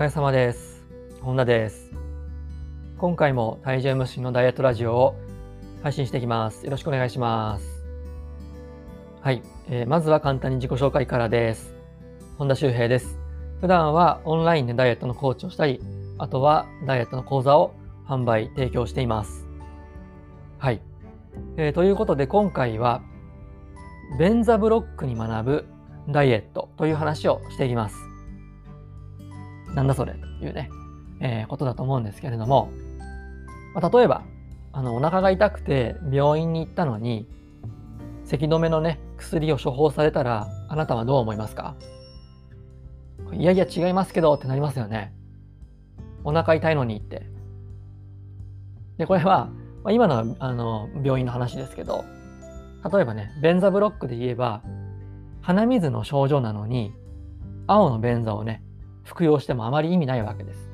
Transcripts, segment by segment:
疲れ様です。本田です。今回も体重無心のダイエットラジオを配信していきます。よろしくお願いします。はい、えーまずは簡単に自己紹介からです。本田修平です。普段はオンラインでダイエットのコーチをしたり、あとはダイエットの講座を販売、提供しています。はい。えーということで今回は、便座ブロックに学ぶダイエットという話をしていきます。なんだそれというね、えーことだと思うんですけれども、まあ、例えば、あの、お腹が痛くて病院に行ったのに、咳止めのね、薬を処方されたら、あなたはどう思いますか？いやいや違いますけどってなりますよね。お腹痛いのにって。で、これは、まあ、今のあの病院の話ですけど、例えばね、便座ブロックで言えば、鼻水の症状なのに、青の便座をね、服用してもあまり意味ないわけです。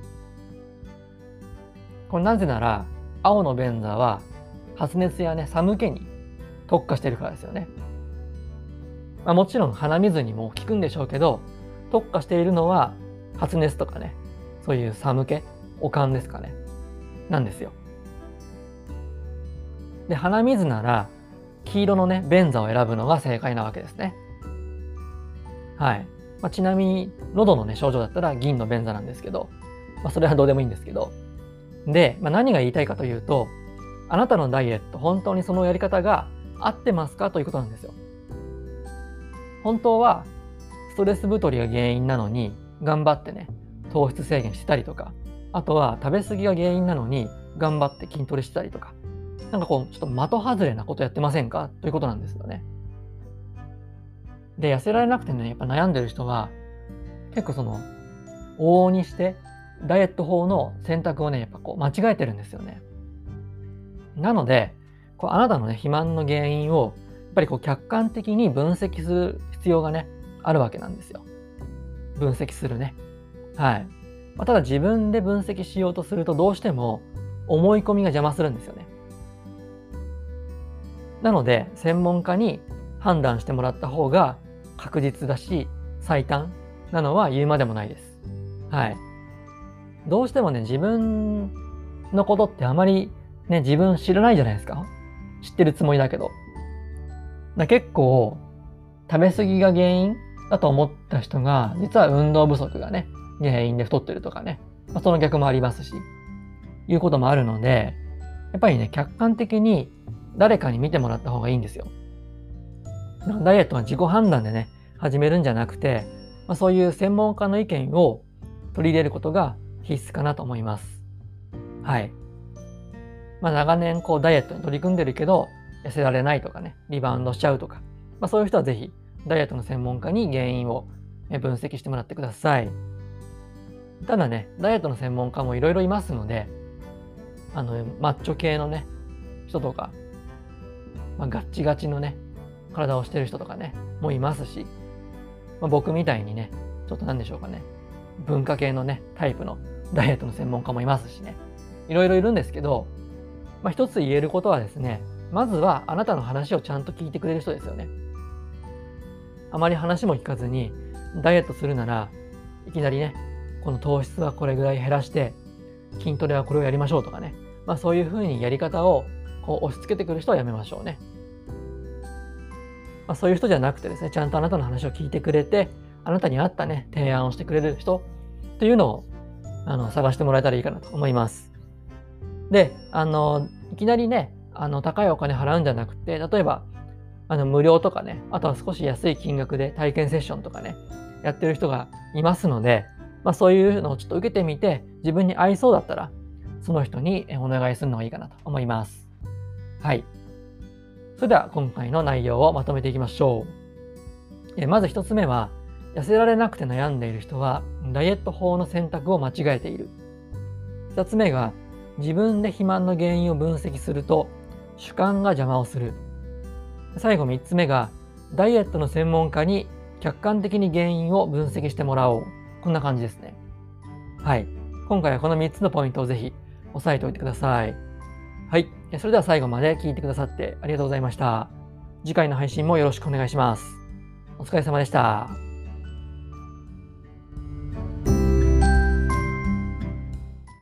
これなぜなら、青の便座は発熱やね、寒気に特化してるからですよね。まあ、もちろん鼻水にも効くんでしょうけど、特化しているのは発熱とかね、そういう寒気、おかんですかね。なんですよ。で、鼻水なら、黄色のね、便座を選ぶのが正解なわけですね。はい。まあ、ちなみに、喉のね、症状だったら銀の便座なんですけど、まあ、それはどうでもいいんですけど。で、まあ、何が言いたいかというと、あなたのダイエット、本当にそのやり方が合ってますかということなんですよ。本当は、ストレス太りが原因なのに、頑張ってね、糖質制限してたりとか、あとは食べ過ぎが原因なのに、頑張って筋トレしてたりとか、なんかこう、ちょっと的外れなことやってませんか？ということなんですよね。で、痩せられなくてね、やっぱ悩んでる人は、結構その、往々にして、ダイエット法の選択をね、やっぱこう、間違えてるんですよね。なので、こうあなたのね、肥満の原因を、やっぱりこう、客観的に分析する必要がね、あるわけなんですよ。分析するね。はい。まあ、ただ自分で分析しようとすると、どうしても思い込みが邪魔するんですよね。なので、専門家に判断してもらった方が確実だし、最短なのは言うまでもないです。はい。どうしてもね、自分のことってあまりね、自分知らないじゃないですか。知ってるつもりだけど。だ結構、食べ過ぎが原因だと思った人が、実は運動不足がね、原因で太ってるとかね、まあ、その逆もありますし、いうこともあるので、やっぱりね、客観的に誰かに見てもらった方がいいんですよ。ダイエットは自己判断でね、始めるんじゃなくて、まあ、そういう専門家の意見を取り入れることが必須かなと思います。はい。まあ、長年こうダイエットに取り組んでるけど、痩せられないとかね、リバウンドしちゃうとか、まあ、そういう人はぜひダイエットの専門家に原因を分析してもらってください。ただね、ダイエットの専門家もいろいろいますので、あの、マッチョ系のね、人とか、まあ、ガッチガチのね、体をしてる人とかね、もいますし、まあ、僕みたいにね、ちょっと何でしょうかね、文化系のね、タイプのダイエットの専門家もいますしね、いろいろいるんですけど、まあ、一つ言えることはですね、まずはあなたの話をちゃんと聞いてくれる人ですよね。あまり話も聞かずに、ダイエットするならいきなりね、この糖質はこれぐらい減らして、筋トレはこれをやりましょうとかね、まあ、そういうふうにやり方をこう押し付けてくる人はやめましょうね。まあ、そういう人じゃなくてですね、ちゃんとあなたの話を聞いてくれて、あなたに合ったね、提案をしてくれる人っていうのをあの探してもらえたらいいかなと思います。で、あの、いきなりね、あの、高いお金払うんじゃなくて、例えば、あの、無料とかね、あとは少し安い金額で体験セッションとかね、やってる人がいますので、まあそういうのをちょっと受けてみて、自分に合いそうだったら、その人にお願いするのがいいかなと思います。はい。それでは今回の内容をまとめていきましょう。えまず一つ目は、痩せられなくて悩んでいる人は、ダイエット法の選択を間違えている。二つ目が、自分で肥満の原因を分析すると、主観が邪魔をする。最後三つ目が、ダイエットの専門家に客観的に原因を分析してもらおう。こんな感じですね。はい。今回はこの3つのポイントをぜひ押さえておいてください。はい。それでは最後まで聞いてくださってありがとうございました。次回の配信もよろしくお願いします。お疲れ様でした。